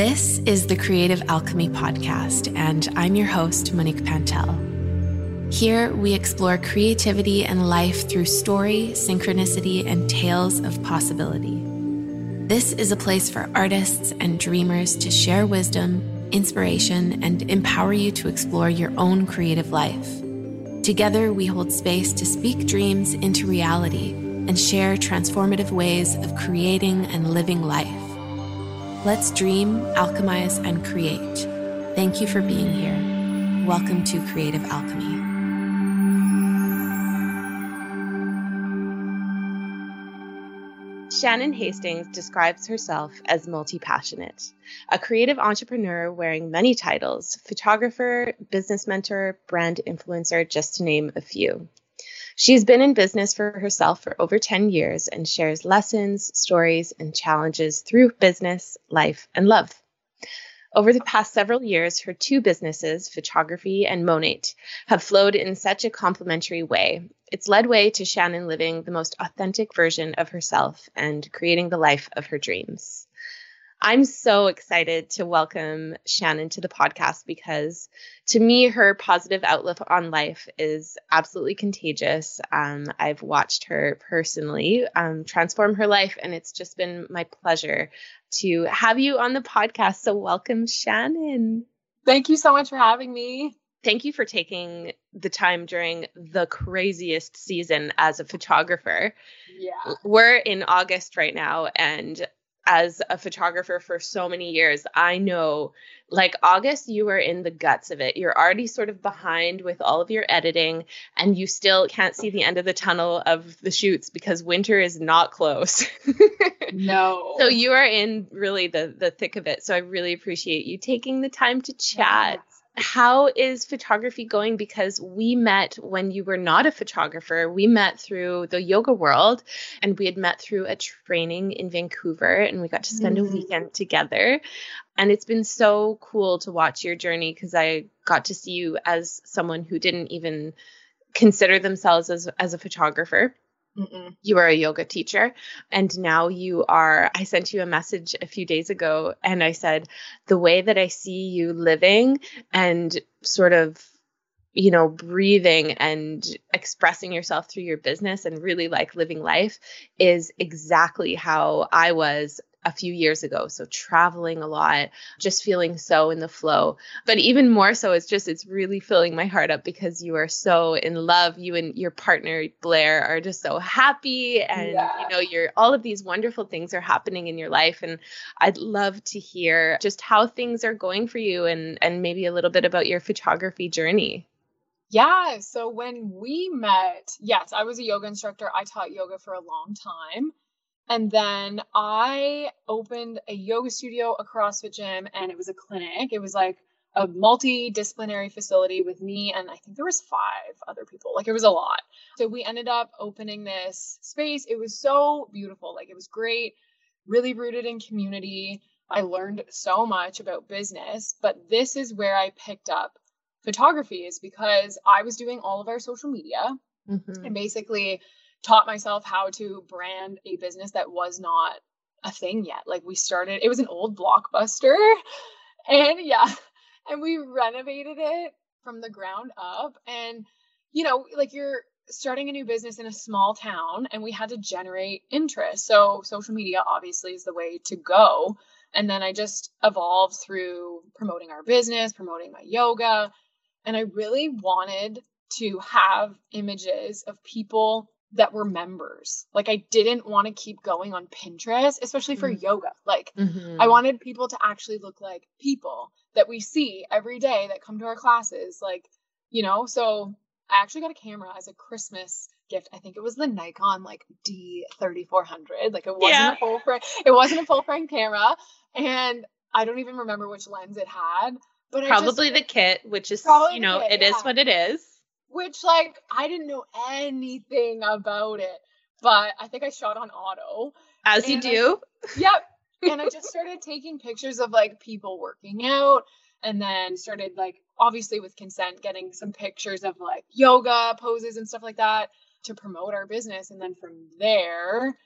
This is the Creative Alchemy Podcast, and I'm your host, Monique Pantel. Here, we explore creativity and life through story, synchronicity, and tales of possibility. This is a place for artists and dreamers to share wisdom, inspiration, and empower you to explore your own creative life. Together, we hold space to speak dreams into reality and share transformative ways of creating and living life. Let's dream, alchemize, and create. Thank you for being here. Welcome to Creative Alchemy. Shannon Hastings describes herself as multi passionate, a creative entrepreneur wearing many titles photographer, business mentor, brand influencer, just to name a few. She's been in business for herself for over 10 years and shares lessons, stories, and challenges through business, life, and love. Over the past several years, her two businesses, photography and Monat, have flowed in such a complementary way. It's led way to Shannon living the most authentic version of herself and creating the life of her dreams. I'm so excited to welcome Shannon to the podcast because to me, her positive outlook on life is absolutely contagious. Um, I've watched her personally um, transform her life, and it's just been my pleasure to have you on the podcast. So, welcome, Shannon. Thank you so much for having me. Thank you for taking the time during the craziest season as a photographer. Yeah. We're in August right now, and as a photographer for so many years, I know like August, you are in the guts of it. You're already sort of behind with all of your editing, and you still can't see the end of the tunnel of the shoots because winter is not close. no. So you are in really the the thick of it. So I really appreciate you taking the time to chat how is photography going? Because we met when you were not a photographer. We met through the yoga world and we had met through a training in Vancouver and we got to spend mm-hmm. a weekend together. And it's been so cool to watch your journey because I got to see you as someone who didn't even consider themselves as, as a photographer. Mm-mm. You are a yoga teacher, and now you are. I sent you a message a few days ago, and I said, The way that I see you living and sort of, you know, breathing and expressing yourself through your business and really like living life is exactly how I was a few years ago. So traveling a lot, just feeling so in the flow. But even more so, it's just, it's really filling my heart up because you are so in love. You and your partner, Blair, are just so happy. And, yeah. you know, you're all of these wonderful things are happening in your life. And I'd love to hear just how things are going for you and, and maybe a little bit about your photography journey. Yeah. So when we met, yes, I was a yoga instructor. I taught yoga for a long time. And then I opened a yoga studio, a CrossFit gym, and it was a clinic. It was like a multidisciplinary facility with me and I think there was five other people. Like it was a lot. So we ended up opening this space. It was so beautiful. Like it was great, really rooted in community. I learned so much about business, but this is where I picked up photography is because I was doing all of our social media mm-hmm. and basically taught myself how to brand a business that was not a thing yet. Like we started, it was an old blockbuster. And yeah, and we renovated it from the ground up. And, you know, like you're starting a new business in a small town and we had to generate interest. So social media obviously is the way to go. And then I just evolved through promoting our business, promoting my yoga. And I really wanted to have images of people that were members. Like I didn't want to keep going on Pinterest, especially for mm-hmm. yoga. Like mm-hmm. I wanted people to actually look like people that we see every day that come to our classes. Like, you know, so I actually got a camera as a Christmas gift. I think it was the Nikon like D3400. Like it wasn't Yeah. a full frame. It wasn't a full frame camera, and I don't even remember which lens it had. But I just- Probably the kit, which is you know, it is yeah. what it is. Which like I didn't know anything about it, but I think I shot on auto. As you And I- do. Yep. and I just started taking pictures of like people working out and then started like obviously with consent getting some pictures of like yoga poses and stuff like that to promote our business and then from there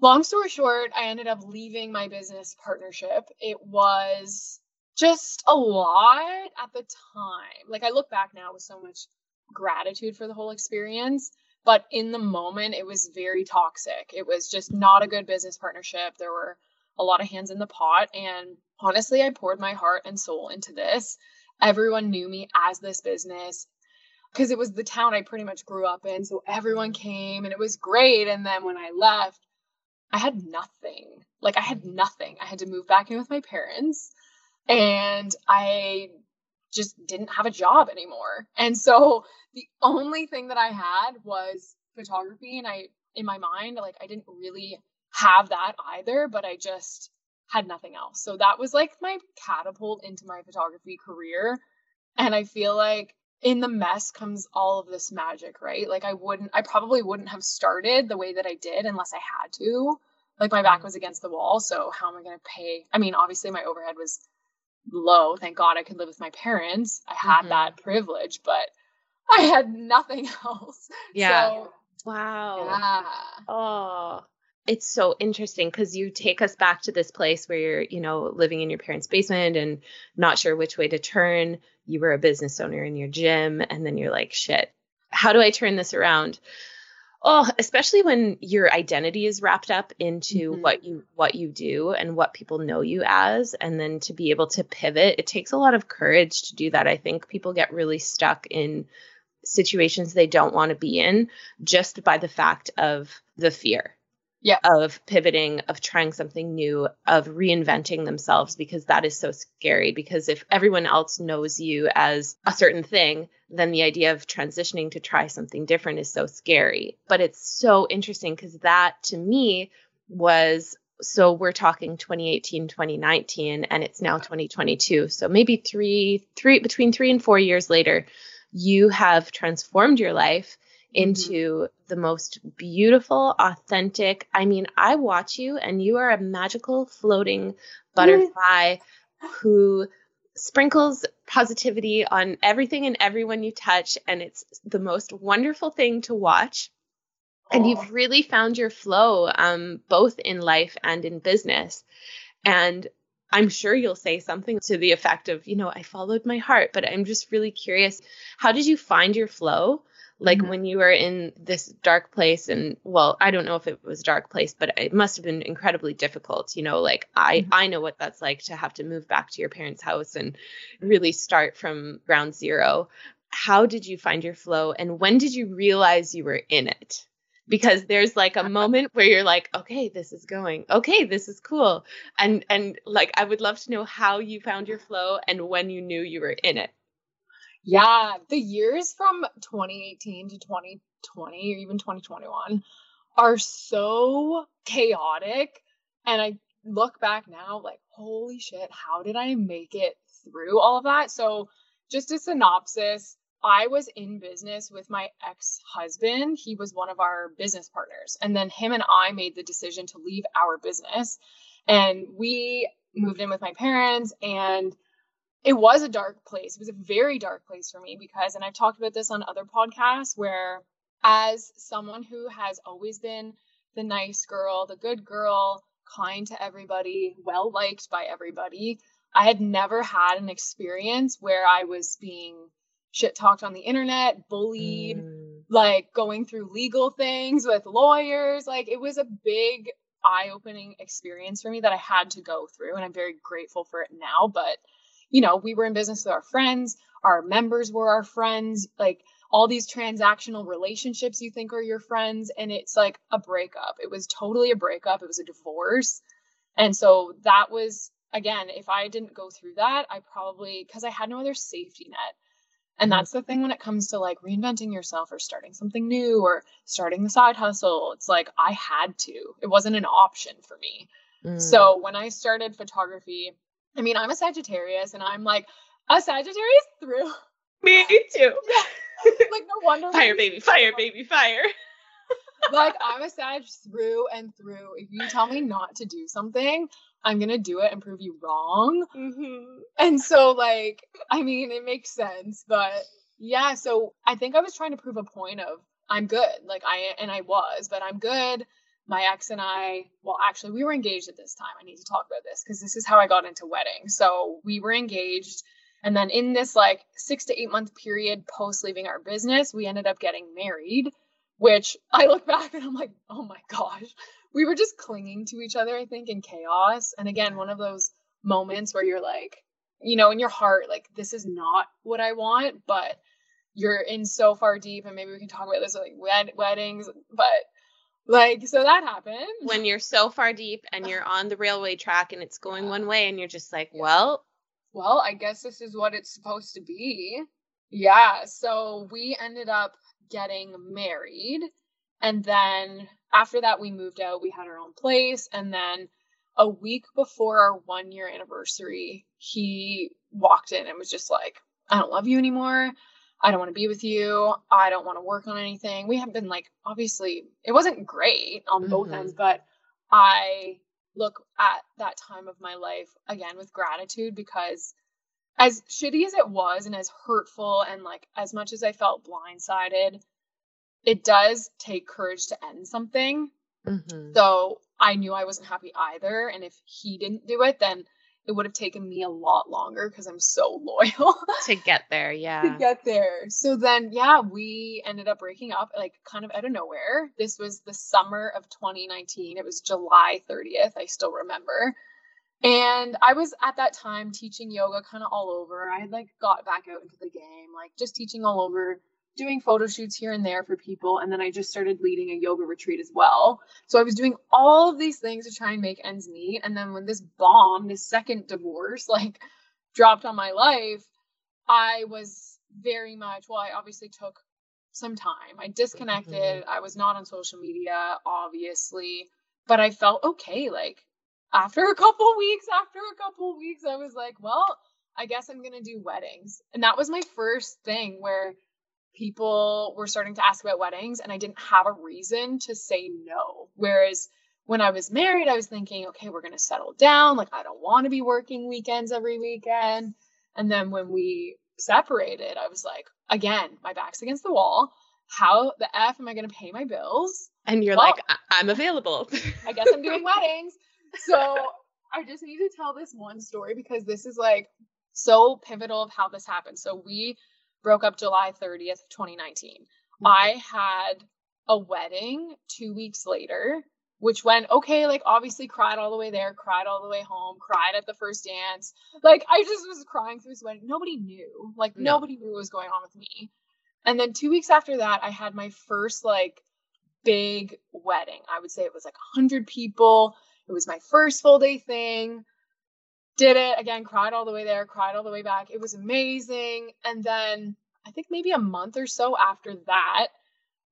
long story short I ended up leaving my business partnership it was just a lot at the time like I look back now with so much gratitude for the whole experience but in the moment it was very toxic. It was just not a good business partnership. There were a lot of hands in the pot and honestly i poured my heart and soul into this. Everyone knew me as this business because it was the town i pretty much grew up in so everyone came and it was great and then when i left i had nothing. Like i had nothing. I had to move back in with my parents and i just didn't have a job anymore and so the only thing that I had was photography and I in my mind like I didn't really have that either but I just had nothing else. So that was like my catapult into my photography career and I feel like in the mess comes all of this magic, right? Like I wouldn't I probably wouldn't have started the way that I did unless I had to. Like my back mm-hmm. was against the wall, so how am I going to pay? I mean, obviously my overhead was low. Thank God I could live with my parents. I had Mhm. that privilege, but I had nothing else. Yeah. So, Wow. yeah. Oh, it's so interesting because you take us back to this place where you're, you know, living in your parents' basement and not sure which way to turn. You were a business owner in your gym, and then you're like, shit, how do I turn this around? Oh, especially when your identity is wrapped up into Mhm. what you what you do and what people know you as and then to be able to pivot it takes a lot of courage to do that i think people get really stuck in situations they don't want to be in just by the fact of the fear Yeah. of pivoting of trying something new of reinventing themselves because that is so scary because if everyone else knows you as a certain thing then the idea of transitioning to try something different is so scary but it's so interesting because that to me was so we're talking 2018 2019 and it's now 2022 so maybe three three between three and four years later you have transformed your life into the most beautiful authentic i mean i watch you and you are a magical floating butterfly who sprinkles positivity on everything and everyone you touch and it's the most wonderful thing to watch. And you've really found your flow um, both in life and in business. And i'm sure you'll say something to the effect of you know i followed my heart but i'm just really curious how did you find your flow like Mhm. when you were in this dark place and well i don't know if it was a dark place but it must have been incredibly difficult you know like i Mhm. i know what that's like to have to move back to your parents house and really start from ground zero. How did you find your flow and when did you realize you were in it? Because there's like a moment where you're like okay this is going. Okay this is cool. And and like i would love to know how you found your flow and when you knew you were in it Yeah, the years from 2018 to 2020 or even 2021 are so chaotic. And I look back now, like, holy shit, how did I make it through all of that? So, just a synopsis I was in business with my ex husband. He was one of our business partners. And then him and I made the decision to leave our business. And we moved in with my parents and it was a dark place. It was a very dark place for me because, and I've talked about this on other podcasts, where as someone who has always been the nice girl, the good girl, kind to everybody, well liked by everybody, I had never had an experience where I was being shit talked on the internet, bullied, Mm. like going through legal things with lawyers. Like it was a big eye opening experience for me that I had to go through. And I'm very grateful for it now. But, you know, we were in business with our friends, our members were our friends, like all these transactional relationships you think are your friends. And it's like a breakup. It was totally a breakup, it was a divorce. And so that was, again, if I didn't go through that, I probably, because I had no other safety net. And that's the thing when it comes to like reinventing yourself or starting something new or starting the side hustle. It's like I had to. It wasn't an option for me. Mm. So when I started photography, I mean, I'm a Sagittarius and I'm like a Sagittarius through. Me too. like no wonder. Fire baby, fire baby, fire. like I'm a Sag through and through. If you tell me not to do something, I'm gonna do it and prove you wrong. Mm-hmm. And so, like, I mean, it makes sense, but yeah. So I think I was trying to prove a point of I'm good. Like I and I was, but I'm good. My ex and I, well, actually, we were engaged at this time. I need to talk about this because this is how I got into weddings. So we were engaged and then in this like six to eight month period post leaving our business, we ended up getting married, which I look back and I'm like, oh my gosh, we were just clinging to each other, I think, in chaos. And again, one of those moments where you're like, you know, in your heart, like, this is not what I want, but you're in so far deep. And maybe we can talk about this like wed- weddings, but like, so that happened. When you're so far deep and you're on the railway track and it's going one way and you're just like, well, well, I guess this is what it's supposed to be. Yeah. So we ended up getting married. And then after that, we moved out. We had our own place. And then a week before our one year anniversary, he walked in and was just like, I don't love you anymore. I don't want to be with you. I don't want to work on anything. We have been like, obviously, it wasn't great on both mm-hmm. ends, but I look at that time of my life again with gratitude because as shitty as it was and as hurtful and like as much as I felt blindsided, it does take courage to end something. Mm-hmm. So I knew I wasn't happy either. And if he didn't do it, then it would have taken me a lot longer because I'm so loyal to get there. Yeah. to get there. So then, yeah, we ended up breaking up like kind of out of nowhere. This was the summer of 2019. It was July 30th. I still remember. And I was at that time teaching yoga kind of all over. I had like got back out into the game, like just teaching all over doing photo shoots here and there for people. And then I just started leading a yoga retreat as well. So I was doing all of these things to try and make ends meet. And then when this bomb, this second divorce, like dropped on my life, I was very much, well, I obviously took some time. I disconnected. Mm-hmm. I was not on social media, obviously, but I felt okay. Like after a couple weeks, after a couple weeks, I was like, well, I guess I'm going to do weddings. And that was my first thing where people were starting to ask about weddings and I didn't have a reason to say no. Whereas when I was married, I was thinking, okay, we're going to settle down. Like, I don't want to be working weekends every weekend. And then when we separated, I was like, again, my back's against the wall. How the F am I going to pay my bills? And you're well, like, I- am available. I guess I'm doing weddings. So I just need to tell this one story because this is like so pivotal of how this happened. So we broke up July 30th, 2019. Mm-hmm. I had a wedding two weeks later, which went okay, like obviously cried all the way there, cried all the way home, cried at the first dance. Like I just was crying through this wedding. Nobody knew. Like no. nobody knew what was going on with me. And then two weeks after that, I had my first like big wedding. I would say it was like 100 people. It was my first full day thing did it again, cried all the way there, cried all the way back. It was amazing. And then I think maybe a month or so after that,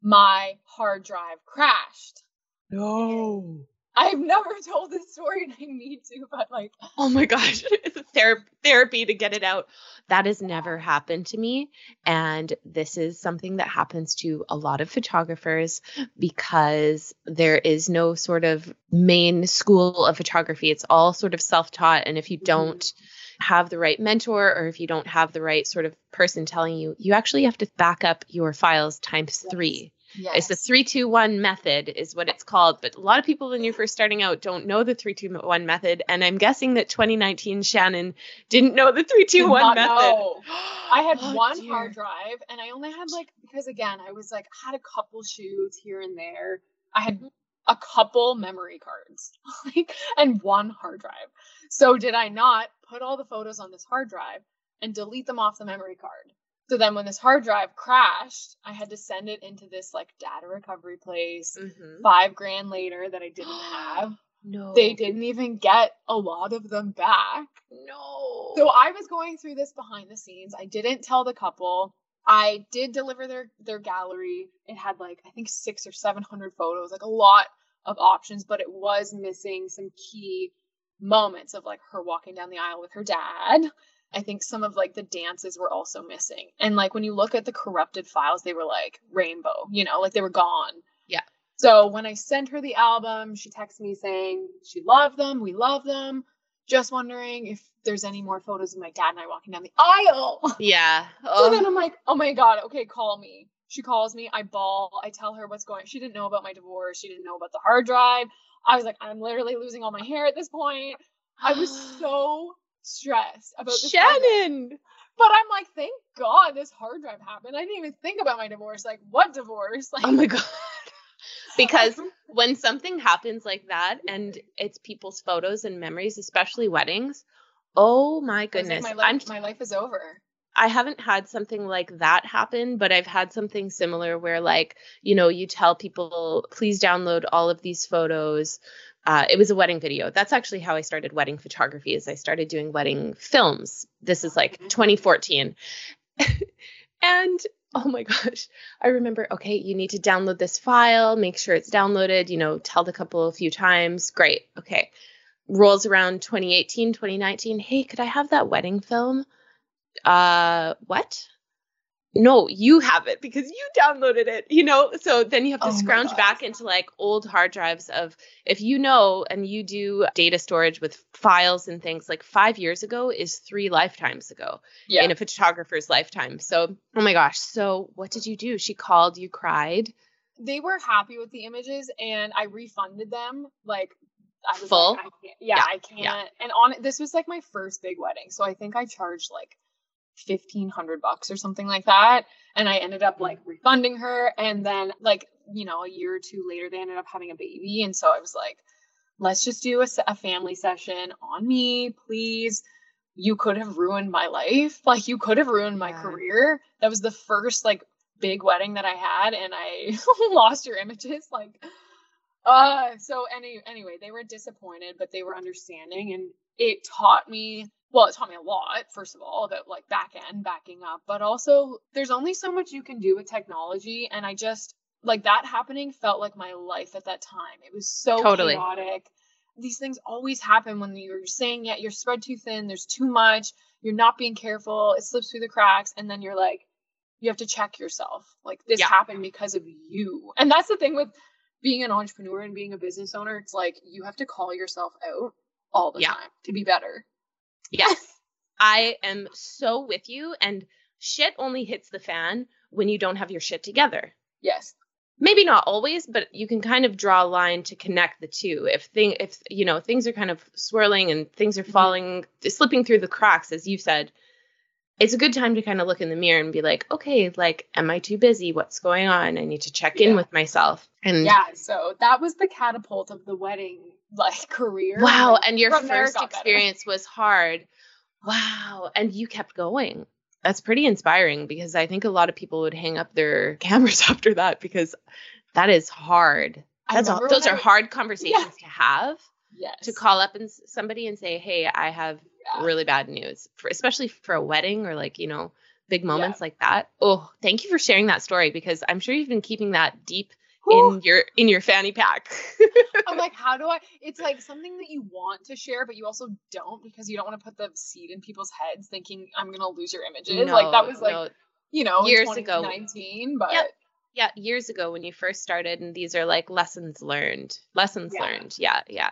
my hard drive crashed. No. I've never told this story and I need to, but like, oh my gosh, it's ther- therapy to get it out. That has never happened to me. And this is something that happens to a lot of photographers because there is no sort of main school of photography. It's all sort of self taught. And if you mm-hmm. don't, mm-hmm have the right mentor or if you don't have the right sort of person telling you, you actually have to back up your files times yes. three. Yes. It's the three, two, one method is what it's called. But a lot of people when you're first starting out don't know the three, two, one method. And I'm guessing that 2019 Shannon didn't know the three, two, one method. Know. I had oh, one dear. hard drive and I only had like because again, I was like had a couple shoots here and there. I had mm-hmm. a couple memory cards like and one hard drive. So did I not put all the photos on this hard drive and delete them off the memory card? So then when this hard drive crashed, I had to send it into this like data recovery place mm-hmm. five grand later that I didn't have. No. They didn't even get a lot of them back. No. So I was going through this behind the scenes. I didn't tell the couple. I did deliver their their gallery. It had like I think six or seven hundred photos, like a lot of options, but it was missing some key moments of like her walking down the aisle with her dad. I think some of like the dances were also missing. And like when you look at the corrupted files, they were like rainbow, you know, like they were gone. Yeah. So when I sent her the album, she texted me saying she loved them, we love them. Just wondering if there's any more photos of my dad and I walking down the aisle. Yeah. So Oh, then I'm like, oh my God, okay, call me. She calls me, I bawl, I tell her what's going She didn't know about my divorce, she didn't know about the hard drive. I was like, I'm literally losing all my hair at this point. I was so stressed about this. Shannon. But I'm like, thank God this hard drive happened. I didn't even think about my divorce. Like, what divorce? Like, Oh my god. because when something happens like that and it's people's photos and memories, especially weddings, oh my like, goodness. my life, my life is over. I haven't had something like that happen, but I've had something similar where, like, you know, you tell people, please download all of these photos. Uh, it was a wedding video. That's actually how I started wedding photography. Is I started doing wedding films. This is like 2014, and oh my gosh, I remember. Okay, you need to download this file. Make sure it's downloaded. You know, tell the couple a few times. Great. Okay. Rolls around 2018, 2019. Hey, could I have that wedding film? uh what no you have it because you downloaded it you know so then you have to Oh scrounge back into like old hard drives of if you know and you do data storage with files and things like five years ago is three lifetimes ago Yeah. in a photographer's lifetime so oh my gosh so what did you do she called you cried they were happy with the images and I refunded them. Like I was Full? like, I can't, yeah, Yeah, I can't. yeah. And on this was like my first big wedding, so I think I charged like fifteen hundred bucks or something like that. And I ended up like refunding her, and then like you know a year or two later they ended up having a baby, and so I was like, let's just do a, a family session on me, please. You could have ruined my life. Like you could have ruined my Yeah. career. That was the first like big wedding that I had and I lost your images like uh so any anyway they were disappointed but they were understanding and it taught me well it taught me a lot first of all about like back end backing up but also there's only so much you can do with technology and I just like that happening felt like my life at that time it was so Totally. chaotic these things always happen when you're saying yeah you're spread too thin there's too much you're not being careful it slips through the cracks and then you're like you have to check yourself. Like this Yeah. happened because of you. And that's the thing with being an entrepreneur and being a business owner. It's like you have to call yourself out all the Yeah. time to be better. Yes. I am so with you. And shit only hits the fan when you don't have your shit together. Yes. Maybe not always, but you can kind of draw a line to connect the two. If thing if you know things are kind of swirling and things are Mhm. falling slipping through the cracks, as you said, it's a good time to kind of look in the mirror and be like, okay, like, am I too busy? What's going on? I need to check in with myself. And Yeah. So that was the catapult of the wedding like career. Wow. And your from first better. experience was hard. Wow. And you kept going. That's pretty inspiring because I think a lot of people would hang up their cameras after that because that is hard. That's a, remember those are hard conversations to have Yes. to call up and somebody and say, "Hey, I have Yeah. really bad news." For, especially for a wedding or like, you know, big moments like that. Oh, thank you for sharing that story because I'm sure you've been keeping that deep Whew. in your in your fanny pack. I'm like, how do I? It's like something that you want to share, but you also don't because you don't want to put the seed in people's heads, thinking I'm gonna lose your images. like that was like no. you know years in ago. 19, but Yep. yeah years ago when you first started and these are like lessons learned lessons Yeah. learned yeah yeah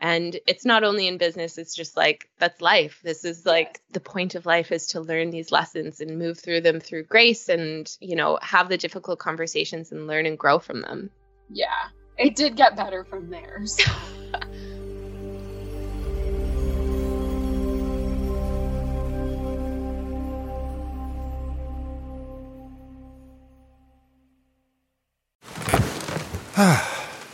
and it's not only in business it's just like that's life this is like the point of life is to learn these lessons and move through them through grace and you know have the difficult conversations and learn and grow from them yeah, it did get better from there. So.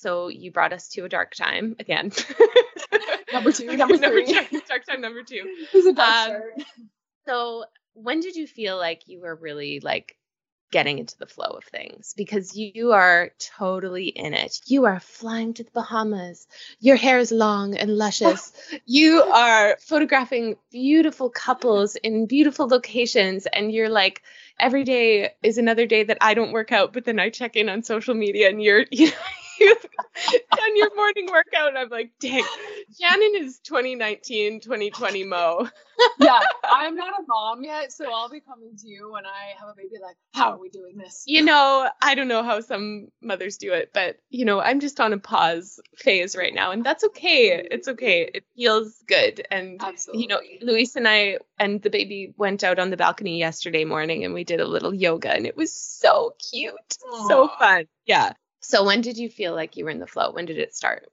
So you brought us to a dark time again. Number two, number three. dark, dark time number two. It was a dark Um, start. So when did you feel like you were really like getting into the flow of things? Because you are totally in it. You are flying to the Bahamas. Your hair is long and luscious. you are photographing beautiful couples in beautiful locations and you're like every day is another day that I don't work out, but then I check in on social media and you're you know, you've done your morning workout and I'm like, dang, Shannon is 2019, 2020 Mo. yeah, I'm not a mom yet, so I'll be coming to you when I have a baby. Like, how are we doing this? you know, I don't know how some mothers do it, but you know, I'm just on a pause phase right now, and that's okay. It's okay. It feels good, and Absolutely. you know, Luis and I and the baby went out on the balcony yesterday morning, and we did a little yoga, and it was so cute, so fun. Yeah. So when did you feel like you were in the flow? When did it start?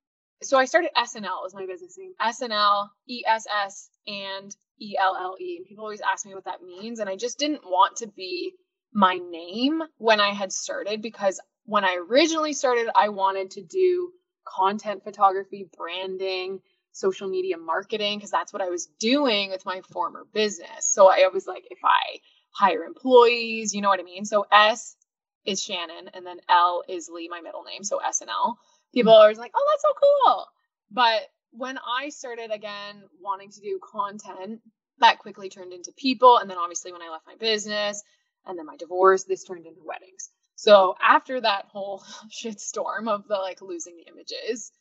so I started SNL was my business name. SNL, ESS, and E-L-L-E. And people always ask me what that means. And I just didn't want to be my name when I had started because when I originally started, I wanted to do content photography, branding, social media marketing, because that's what I was doing with my former business. So I was like, if I hire employees, you know what I mean? So S is Shannon, and then L is Lee, my middle name. So SNL people hmm. are always like, oh, that's so cool. But when I started again wanting to do content, that quickly turned into people. And then obviously when I left my business and then my divorce, this turned into weddings. So after that whole shitstorm of the like losing the images,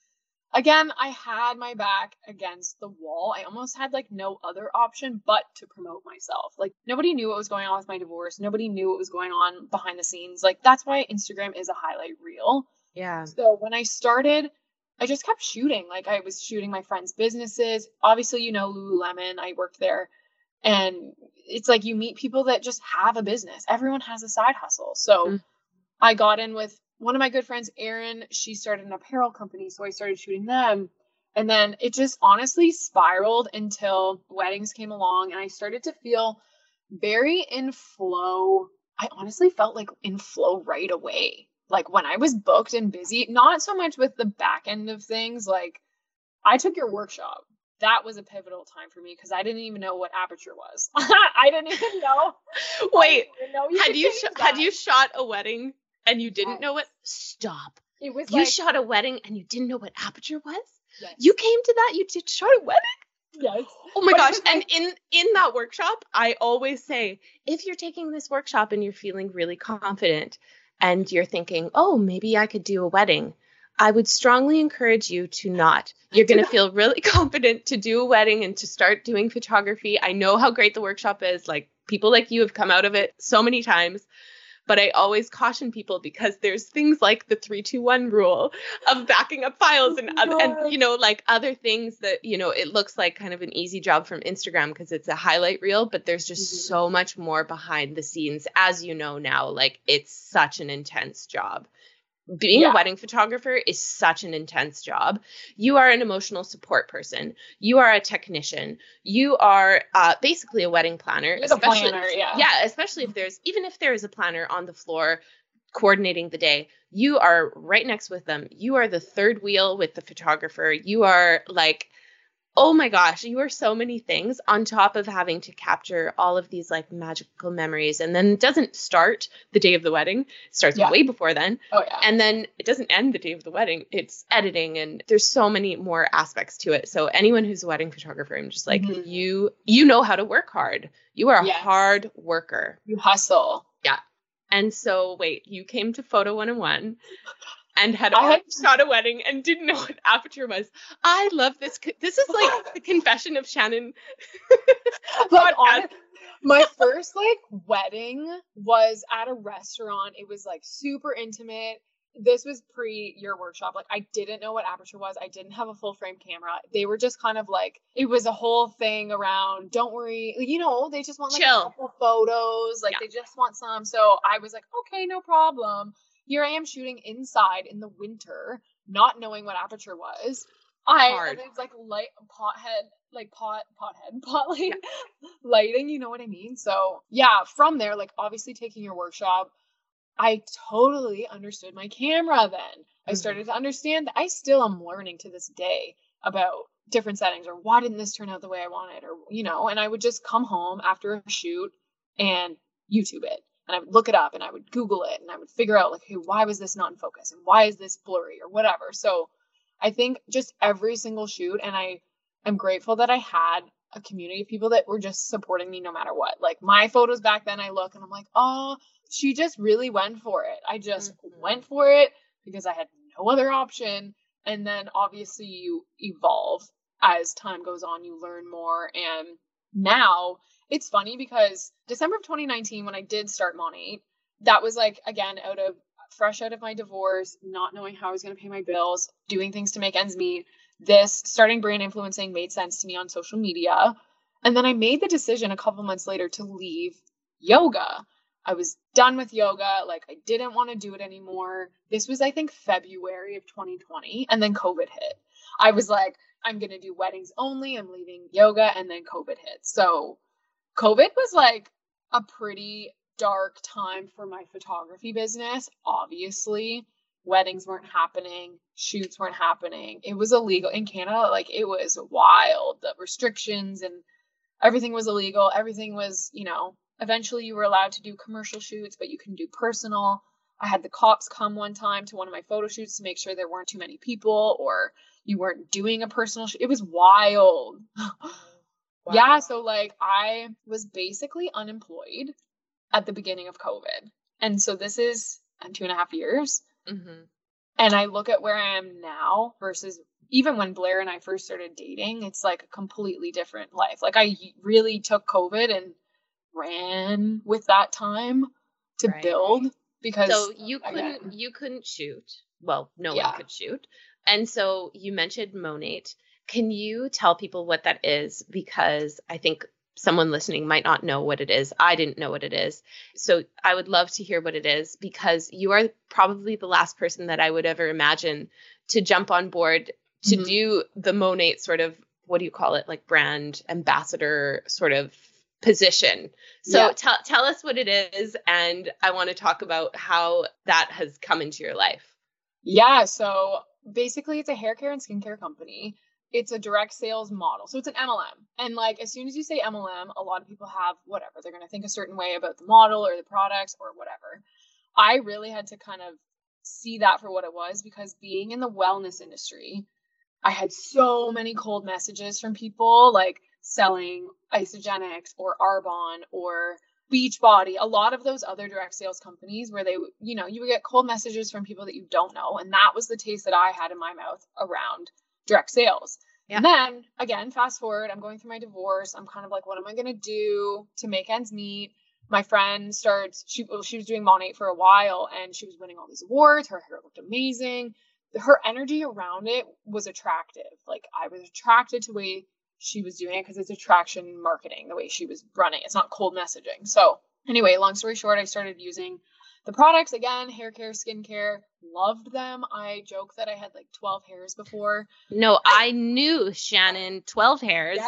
again, I had my back against the wall. I almost had like no other option but to promote myself. Like nobody knew what was going on with my divorce. Nobody knew what was going on behind the scenes. Like that's why Instagram is a highlight reel. Yeah. So when I started, I just kept shooting. Like I was shooting my friends' businesses. Obviously, you know Lululemon. I worked there. And it's like you meet people that just have a business. Everyone has a side hustle. So Mm. I got in with one of my good friends, Erin. She started an apparel company. So I started shooting them. And then it just honestly spiraled until weddings came along and I started to feel very in flow. I honestly felt like in flow right away. Like when I was booked and busy, not so much with the back end of things. Like I took your workshop. That was a pivotal time for me because I didn't even know what aperture was. I didn't even know. Wait, didn't know had you sh- had you shot a wedding and you didn't Yes. know what? Stop. It was You like shot a wedding and you didn't know what aperture was? yes, You came to that? You did shot a wedding? yes. Oh my But gosh. And like- in in that workshop, I always say, if you're taking this workshop and you're feeling really confident and you're thinking, "Oh, maybe I could do a wedding." I would strongly encourage you to not. You're going to feel really confident to do a wedding and to start doing photography. I know how great the workshop is. Like people like you have come out of it so many times. But I always caution people because there's things like the 321 rule of backing up files and other, and you know like other things that you know it looks like kind of an easy job from Instagram because it's a highlight reel but there's just Mhm. so much more behind the scenes as you know now like it's such an intense job being Yeah. a wedding photographer is such an intense job. You are an emotional support person. You are a technician. You are uh, basically a wedding planner You're the planner, yeah. yeah especially if there's even if there is a planner on the floor coordinating the day you are right next with them. You are the third wheel with the photographer. You are like oh my gosh you are so many things on top of having to capture all of these like magical memories and then it doesn't start the day of the wedding it starts Yeah. way before then Oh yeah. and then it doesn't end the day of the wedding it's editing and there's so many more aspects to it so anyone who's a wedding photographer i'm just like Mhm. you you know how to work hard you are a Yes. hard worker you hustle. Yeah. And so wait you came to photo 101 and had I already shot a wedding and didn't know what aperture was i love this this is like the confession of shannon But honest, my first like wedding was at a restaurant. It was like super intimate. This was pre your workshop. Like I didn't know what aperture was. I didn't have a full frame camera. They were just kind of like it was a whole thing around. Don't worry, you know. They just want like Chill. a couple photos. Like Yeah. they just want some. So I was like, okay, no problem. Here I am shooting inside in the winter, not knowing what aperture was. I hard. and it's like light pothead, like pot pothead, pot light lighting. You know what I mean? So yeah, from there, like obviously taking your workshop, I totally understood my camera. Then I Mhm. started to understand I still am learning to this day about different settings or why didn't this turn out the way I wanted or you know. And I would just come home after a shoot and YouTube it. And I would look it up and I would Google it and I would figure out like, hey, why was this not in focus and why is this blurry or whatever. So I think just every single shoot, and I am grateful that I had a community of people that were just supporting me no matter what. Like my photos back then, I look and I'm like, oh, she just really went for it. I just Mhm. went for it because I had no other option. And then obviously you evolve as time goes on, you learn more. And now it's funny because December of 2019, when I did start Monat, that was like, again, out of fresh out of my divorce, not knowing how I was going to pay my bills, doing things to make ends meet. This starting brand influencing made sense to me on social media. And then I made the decision a couple months later to leave yoga. I was done with yoga. Like, I didn't want to do it anymore. This was, I think, February of 2020. And then COVID hit. I was like, I'm going to do weddings only. I'm leaving yoga. And then COVID hit. So, COVID was like a pretty dark time for my photography business. Obviously, weddings weren't happening, shoots weren't happening. It was illegal in Canada. Like it was wild. The restrictions and everything was illegal. Everything was, you know, eventually you were allowed to do commercial shoots, but you can do personal. I had the cops come one time to one of my photo shoots to make sure there weren't too many people or you weren't doing a personal shoot. It was wild. Yeah, so like I was basically unemployed at the beginning of COVID. And so this is uh, two and a half years. Mm-hmm. And I look at where I am now versus even when Blair and I first started dating, it's like a completely different life. Like I really took COVID and ran with that time to Right. build because So you again- couldn't you couldn't shoot. Well, no Yeah. one could shoot. And so you mentioned Monat. Can you tell people what that is? Because I think someone listening might not know what it is. I didn't know what it is. So I would love to hear what it is because you are probably the last person that I would ever imagine to jump on board to Mhm. do the Monat sort of what do you call it? Like brand ambassador sort of position. So Yeah. tell tell us what it is and I want to talk about how that has come into your life. Yeah, so basically it's a hair care and skincare company. It's a direct sales model. So it's an MLM. And like as soon as you say MLM, a lot of people have whatever. They're going to think a certain way about the model or the products or whatever. I really had to kind of see that for what it was because being in the wellness industry, I had so many cold messages from people like selling Isagenix or Arbonne or Beachbody, a lot of those other direct sales companies where they, you know, you would get cold messages from people that you don't know. And that was the taste that I had in my mouth around direct sales. Yeah. And then again, fast forward, I'm going through my divorce. I'm kind of like, what am I going to do to make ends meet? My friend starts, she, well, she was doing Monat for a while and she was winning all these awards. Her hair looked amazing. Her energy around it was attractive. Like I was attracted to the way she was doing it because it's attraction marketing, the way she was running. It's not cold messaging. So, anyway, long story short, I started using the products again hair care, skincare. Loved them. I joke that I had like 12 hairs before. No, I knew Shannon 12 hairs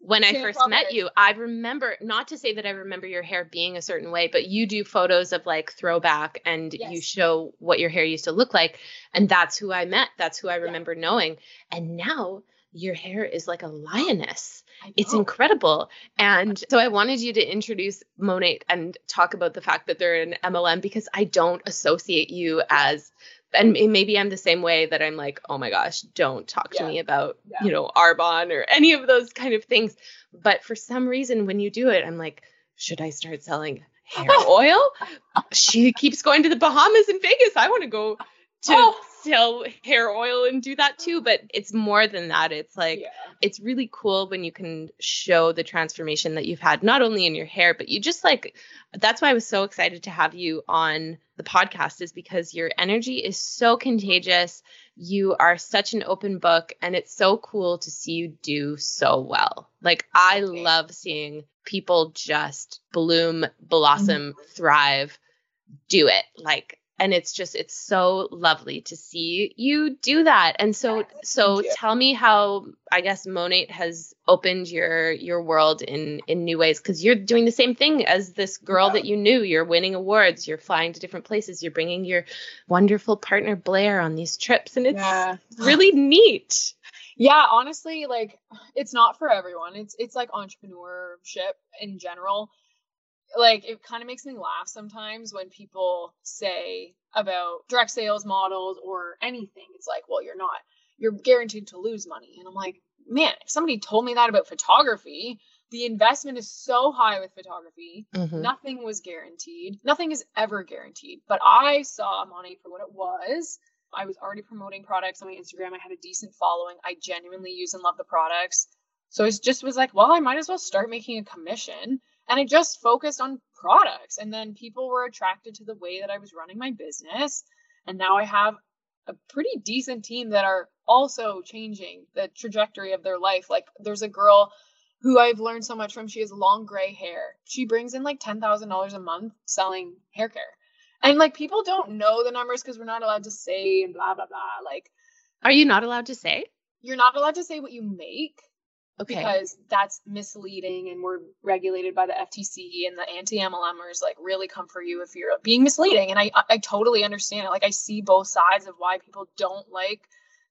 when I first met hairs. you. I remember not to say that I remember your hair being a certain way, but you do photos of like throwback and you show what your hair used to look like. And that's who I met. That's who I remember knowing. And now your hair is like a lioness. It's incredible. And so I wanted you to introduce Monat and talk about the fact that they're an MLM because I don't associate you as and maybe I'm the same way that I'm like, oh my gosh, don't talk to Yeah. me about, Yeah. you know, Arbonne or any of those kind of things. But for some reason, when you do it, I'm like, should I start selling hair oil? she keeps going to the Bahamas and Vegas. I want to go to Oh. Sell hair oil and do that too. But it's more than that. It's like, yeah. it's really cool when you can show the transformation that you've had not only in your hair but you just like that's why I was so excited to have you on the podcast is because your energy is so contagious you are such an open book and it's so cool to see you do so well like I love seeing people just bloom blossom mm-hmm. thrive do it like and it's just it's so lovely to see you do that. And so so tell me how i guess monat has opened your your world in in new ways because you're doing the same thing as this girl yeah. that you knew. You're winning awards. You're flying to different places. You're bringing your wonderful partner blair on these trips. And it's yeah. really neat. Yeah honestly like it's not for everyone. It's it's like entrepreneurship in general like it kind of makes me laugh sometimes when people say about direct sales models or anything. It's like, well, you're not, you're guaranteed to lose money. And I'm like, man, if somebody told me that about photography, the investment is so high with photography. Mm-hmm. Nothing was guaranteed. Nothing is ever guaranteed. But I saw money for what it was. I was already promoting products on my Instagram. I had a decent following. I genuinely use and love the products. So it just was like, well, I might as well start making a commission and I just focused on products. And then people were attracted to the way that I was running my business. And now I have a pretty decent team that are also changing the trajectory of their life. Like there's a girl who I've learned so much from. She has long gray hair. She brings in like $10,000 a month selling hair care. And like people don't know the numbers because we're not allowed to say and blah, blah, blah. Like, are you not allowed to say? You're not allowed to say what you make. Okay. Because that's misleading and we're regulated by the FTC and the anti MLMers like really come for you if you're being misleading. And I, I totally understand it. Like I see both sides of why people don't like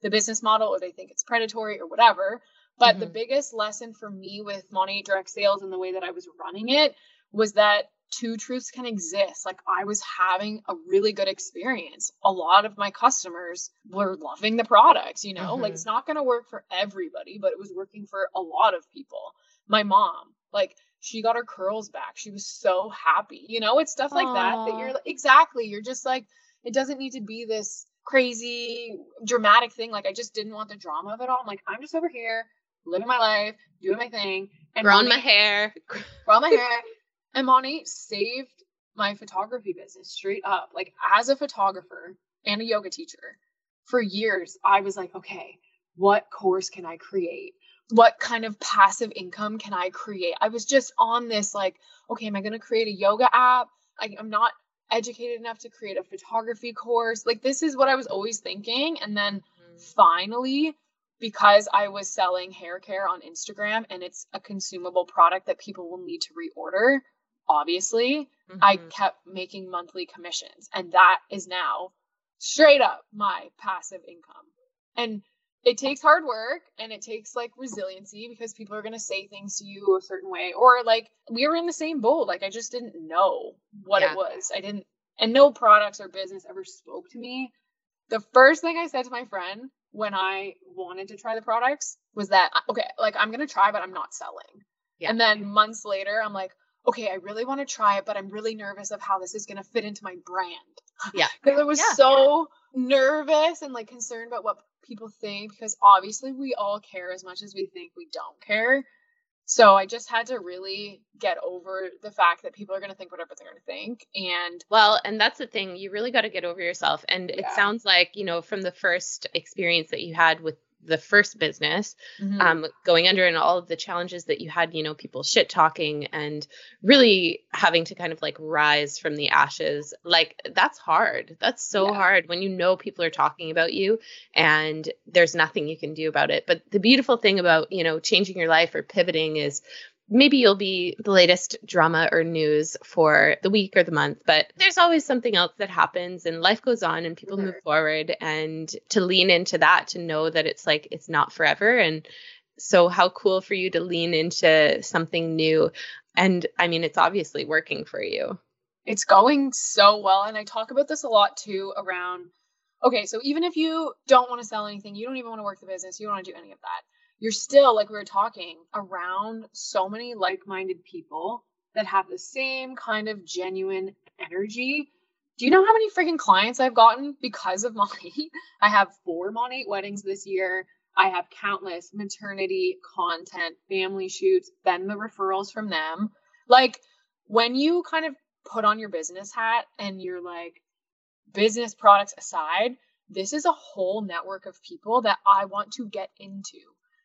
the business model or they think it's predatory or whatever. But mm-hmm. the biggest lesson for me with Monat Direct Sales and the way that I was running it was that two truths can exist. Like I was having a really good experience. A lot of my customers were loving the products, you know, mm-hmm. like it's not going to work for everybody, but it was working for a lot of people. My mom, like she got her curls back. She was so happy. You know, it's stuff like Aww. that that you're exactly, you're just like it doesn't need to be this crazy dramatic thing. Like I just didn't want the drama of it all. I'm like I'm just over here living my life, doing my thing, and growing my hair, growing my hair, and Monat saved my photography business straight up. Like as a photographer and a yoga teacher, for years I was like, okay, what course can I create? What kind of passive income can I create? I was just on this like, okay, am I going to create a yoga app? I, I'm not educated enough to create a photography course. Like this is what I was always thinking. And then mm-hmm. finally, because I was selling hair care on Instagram and it's a consumable product that people will need to reorder, obviously, mm-hmm. I kept making monthly commissions. And that is now straight up my passive income. And it takes hard work and it takes like resiliency because people are going to say things to you a certain way. Or like we were in the same boat. Like I just didn't know what yeah. it was. I didn't, and no products or business ever spoke to me. The first thing I said to my friend when I wanted to try the products was that, okay, like I'm going to try, but I'm not selling. Yeah. And then months later, I'm like, okay, I really want to try it, but I'm really nervous of how this is going to fit into my brand. Yeah. Because I was yeah. so nervous and like concerned about what people think because obviously we all care as much as we think we don't care. So I just had to really get over the fact that people are going to think whatever they're going to think. And well, and that's the thing, you really got to get over yourself. And yeah. it sounds like, you know, from the first experience that you had with the first business mm-hmm. um, going under and all of the challenges that you had you know people shit talking and really having to kind of like rise from the ashes like that's hard that's so yeah. hard when you know people are talking about you and there's nothing you can do about it but the beautiful thing about you know changing your life or pivoting is maybe you'll be the latest drama or news for the week or the month, but there's always something else that happens and life goes on and people mm-hmm. move forward and to lean into that, to know that it's like it's not forever. And so, how cool for you to lean into something new. And I mean, it's obviously working for you. It's going so well. And I talk about this a lot too around okay, so even if you don't want to sell anything, you don't even want to work the business, you don't want to do any of that you're still, like we were talking, around so many like minded people that have the same kind of genuine energy. Do you know how many freaking clients I've gotten because of Monat? I have four Monat weddings this year. I have countless maternity content, family shoots, then the referrals from them. Like when you kind of put on your business hat and you're like, business products aside, this is a whole network of people that I want to get into.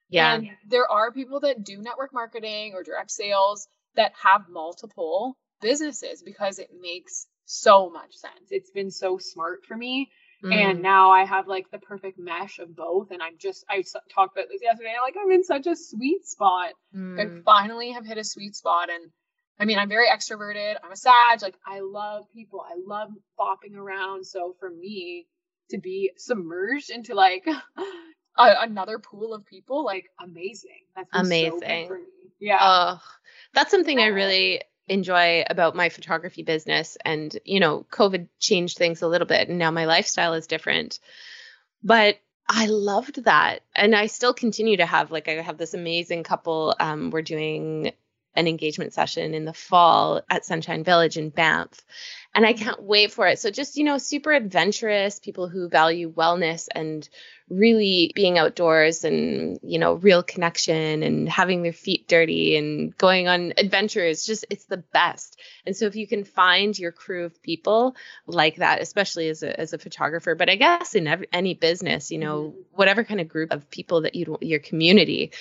Yeah. And there are people that do network marketing or direct sales that have multiple businesses because it makes so much sense. It's been so smart for me. Mm. And now I have like the perfect mesh of both. And I'm just, I talked about this yesterday. Like, I'm in such a sweet spot. I Mm. finally have hit a sweet spot. And I mean, I'm very extroverted. I'm a Sag. Like, I love people. I love bopping around. So for me to be submerged into like a, another pool of people, like, amazing. So Amazing. for me. Yeah. Oh, that's something I really enjoy about my photography business. And, you know, COVID changed things a little bit and now my lifestyle is different. But I loved that. And I still continue to have, like, I have this amazing couple. Um, we're doing an engagement session in the fall at Sunshine Village in Banff. And I can't wait for it. So, just, you know, super adventurous people who value wellness and really being outdoors and, you know, real connection and having their feet dirty and going on adventures. Just, it's the best. And so, if you can find your crew of people like that, especially as a, as a photographer, but I guess in every, any business, you know, mm-hmm. whatever kind of group of people that you, your community,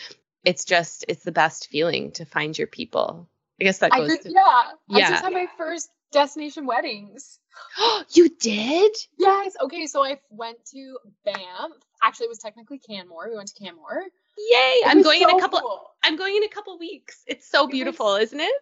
it's just, it's the best feeling to find your people. I guess that I goes did, to, yeah. I Yeah. just had my first destination weddings. you did? Yes. Okay. So I went to Banff. Actually, it was technically Canmore. We went to Canmore. Yay! It I'm was going in a couple. cool. I'm going in a couple weeks. It's so was- beautiful, isn't it?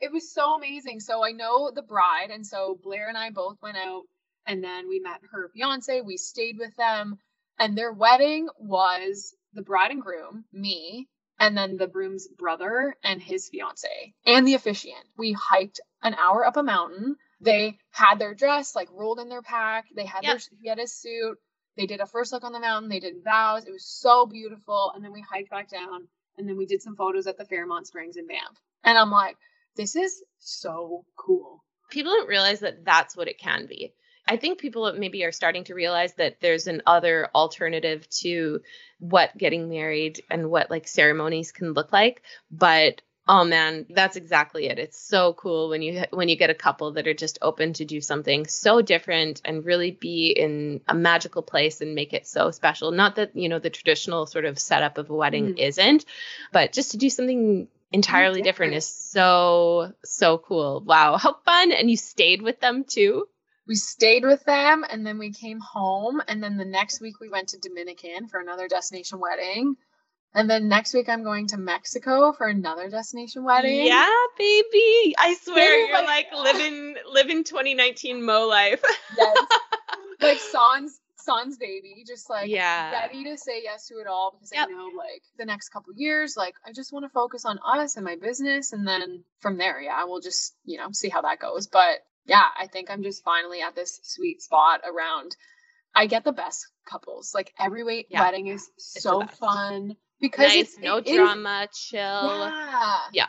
It was so amazing. So I know the bride, and so Blair and I both went out, and then we met her fiance. We stayed with them, and their wedding was the bride and groom, me, and then the broom's brother and his fiance, and the officiant. We hiked an hour up a mountain. They had their dress like rolled in their pack. They had Yep. their he had his suit. They did a first look on the mountain. They did vows. It was so beautiful. And then we hiked back down, and then we did some photos at the Fairmont Springs in Banff. And I'm like, this is so cool. People don't realize that that's what it can be. I think people maybe are starting to realize that there's an other alternative to what getting married and what like ceremonies can look like. But oh man, that's exactly it. It's so cool when you when you get a couple that are just open to do something so different and really be in a magical place and make it so special. Not that, you know, the traditional sort of setup of a wedding Mhm. isn't, but just to do something entirely different different. is so so cool. Wow, how fun and you stayed with them too? We stayed with them and then we came home. And then the next week we went to Dominican for another destination wedding. And then next week I'm going to Mexico for another destination wedding. Yeah, baby. I swear Baby, you're like- like living living 2019 Mo life. Yes. like Sans Sans baby, just like Yeah. ready to say yes to it all because Yep. I know like the next couple years, like I just want to focus on us and my business, and then from there, yeah, we'll just you know see how that goes. But yeah, I think I'm just finally at this sweet spot around. I get the best couples. Like every wait Yeah. wedding is so fun because nice, it's no it is- drama, chill. yeah.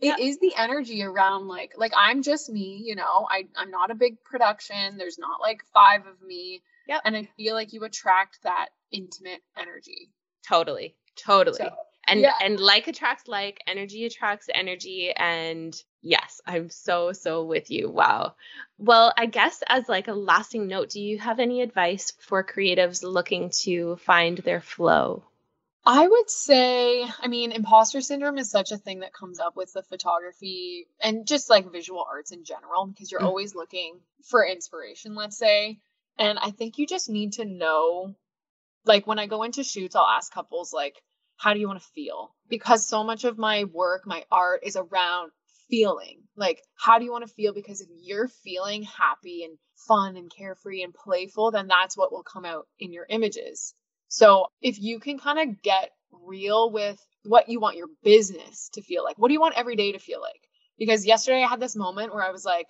Yeah. It is the energy around like like I'm just me, you know. I I'm not a big production. There's not like five of me. Yep. And I feel like you attract that intimate energy. Totally. Totally. So, and yeah. and like attracts like, energy attracts energy and yes, I'm so so with you. Wow. Well, I guess as like a lasting note, do you have any advice for creatives looking to find their flow? I would say, I mean, imposter syndrome is such a thing that comes up with the photography and just like visual arts in general because you're Mm. always looking for inspiration, let's say. And I think you just need to know like when I go into shoots, I'll ask couples like, how do you want to feel? Because so much of my work, my art is around feeling. Like, how do you want to feel? Because if you're feeling happy and fun and carefree and playful, then that's what will come out in your images. So if you can kind of get real with what you want your business to feel like, what do you want every day to feel like? Because yesterday I had this moment where I was like,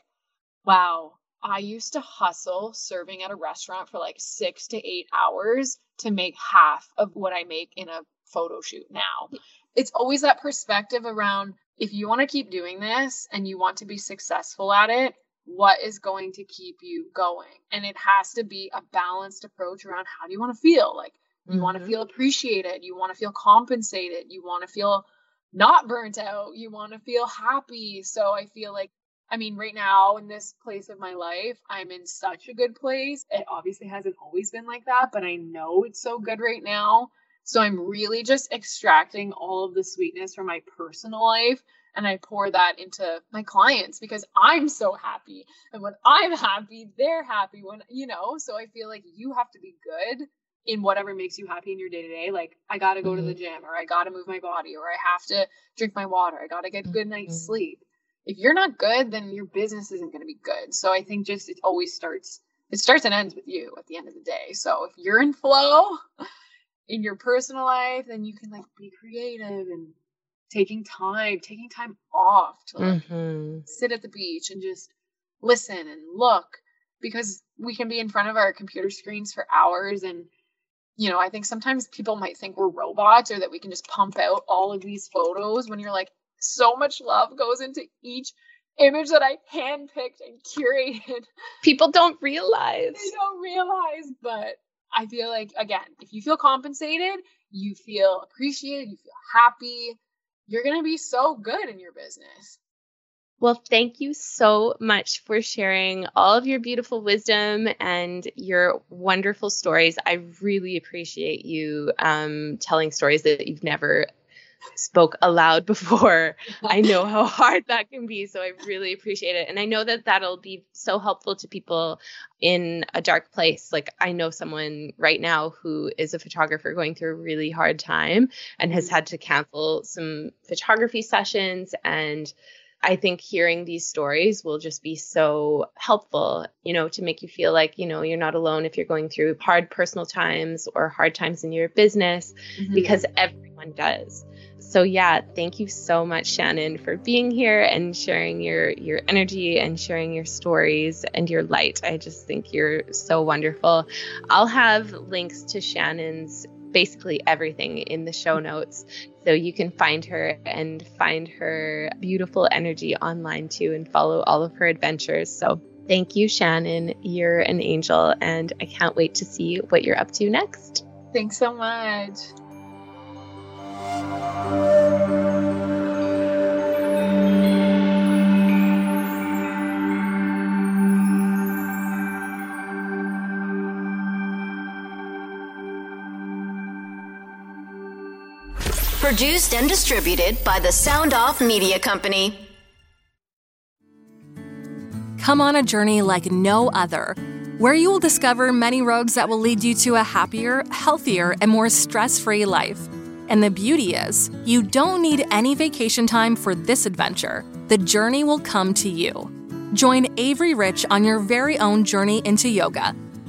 wow, I used to hustle serving at a restaurant for like six to eight hours to make half of what I make in a photo shoot now. It's always that perspective around if you want to keep doing this and you want to be successful at it, what is going to keep you going? And it has to be a balanced approach around how do you want to feel? Like, you want to mm-hmm. feel appreciated, you want to feel compensated, you want to feel not burnt out, you want to feel happy. So I feel like I mean, right now in this place of my life, I'm in such a good place. It obviously hasn't always been like that, but I know it's so good right now. So I'm really just extracting all of the sweetness from my personal life and I pour that into my clients because I'm so happy. And when I'm happy, they're happy when, you know, so I feel like you have to be good in whatever makes you happy in your day to day. Like I got to go mm-hmm. to the mm-hmm. gym or I got to move my body or I have to drink my water. I got to get good night's mm-hmm. sleep. If you're not good, then your business isn't going to be good. So I think just it always starts it starts and ends with you at the end of the day. So if you're in flow in your personal life, then you can like be creative and taking time, taking time off to like mm-hmm. sit at the beach and just listen and look because we can be in front of our computer screens for hours and you know, I think sometimes people might think we're robots or that we can just pump out all of these photos when you're like so much love goes into each image that I handpicked and curated. People don't realize. They don't realize, but I feel like again, if you feel compensated, you feel appreciated, you feel happy, you're going to be so good in your business. Well, thank you so much for sharing all of your beautiful wisdom and your wonderful stories. I really appreciate you um, telling stories that you've never spoke aloud before. I know how hard that can be, so I really appreciate it. And I know that that'll be so helpful to people in a dark place. Like I know someone right now who is a photographer going through a really hard time and has mm-hmm. had to cancel some photography sessions and I think hearing these stories will just be so helpful, you know, to make you feel like, you know, you're not alone if you're going through hard personal times or hard times in your business mm-hmm. because everyone does so yeah, thank you so much, Shannon, for being here and sharing your your energy and sharing your stories and your light. I just think you're so wonderful. I'll have links to Shannon's basically everything in the show notes so you can find her and find her beautiful energy online too and follow all of her adventures. So thank you, Shannon. You're an angel, and I can't wait to see what you're up to next. Thanks so much. Produced and distributed by the Sound Off Media Company. Come on a journey like no other, where you will discover many roads that will lead you to a happier, healthier, and more stress free life. And the beauty is, you don't need any vacation time for this adventure. The journey will come to you. Join Avery Rich on your very own journey into yoga.